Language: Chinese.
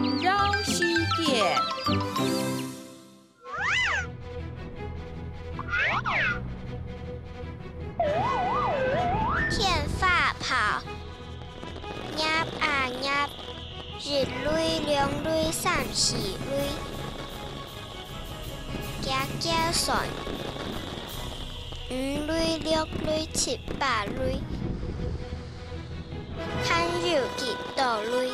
环绕世界。天发跑，入啊入，日累两累三四累，加加算，五累六累七八累，看有几多累？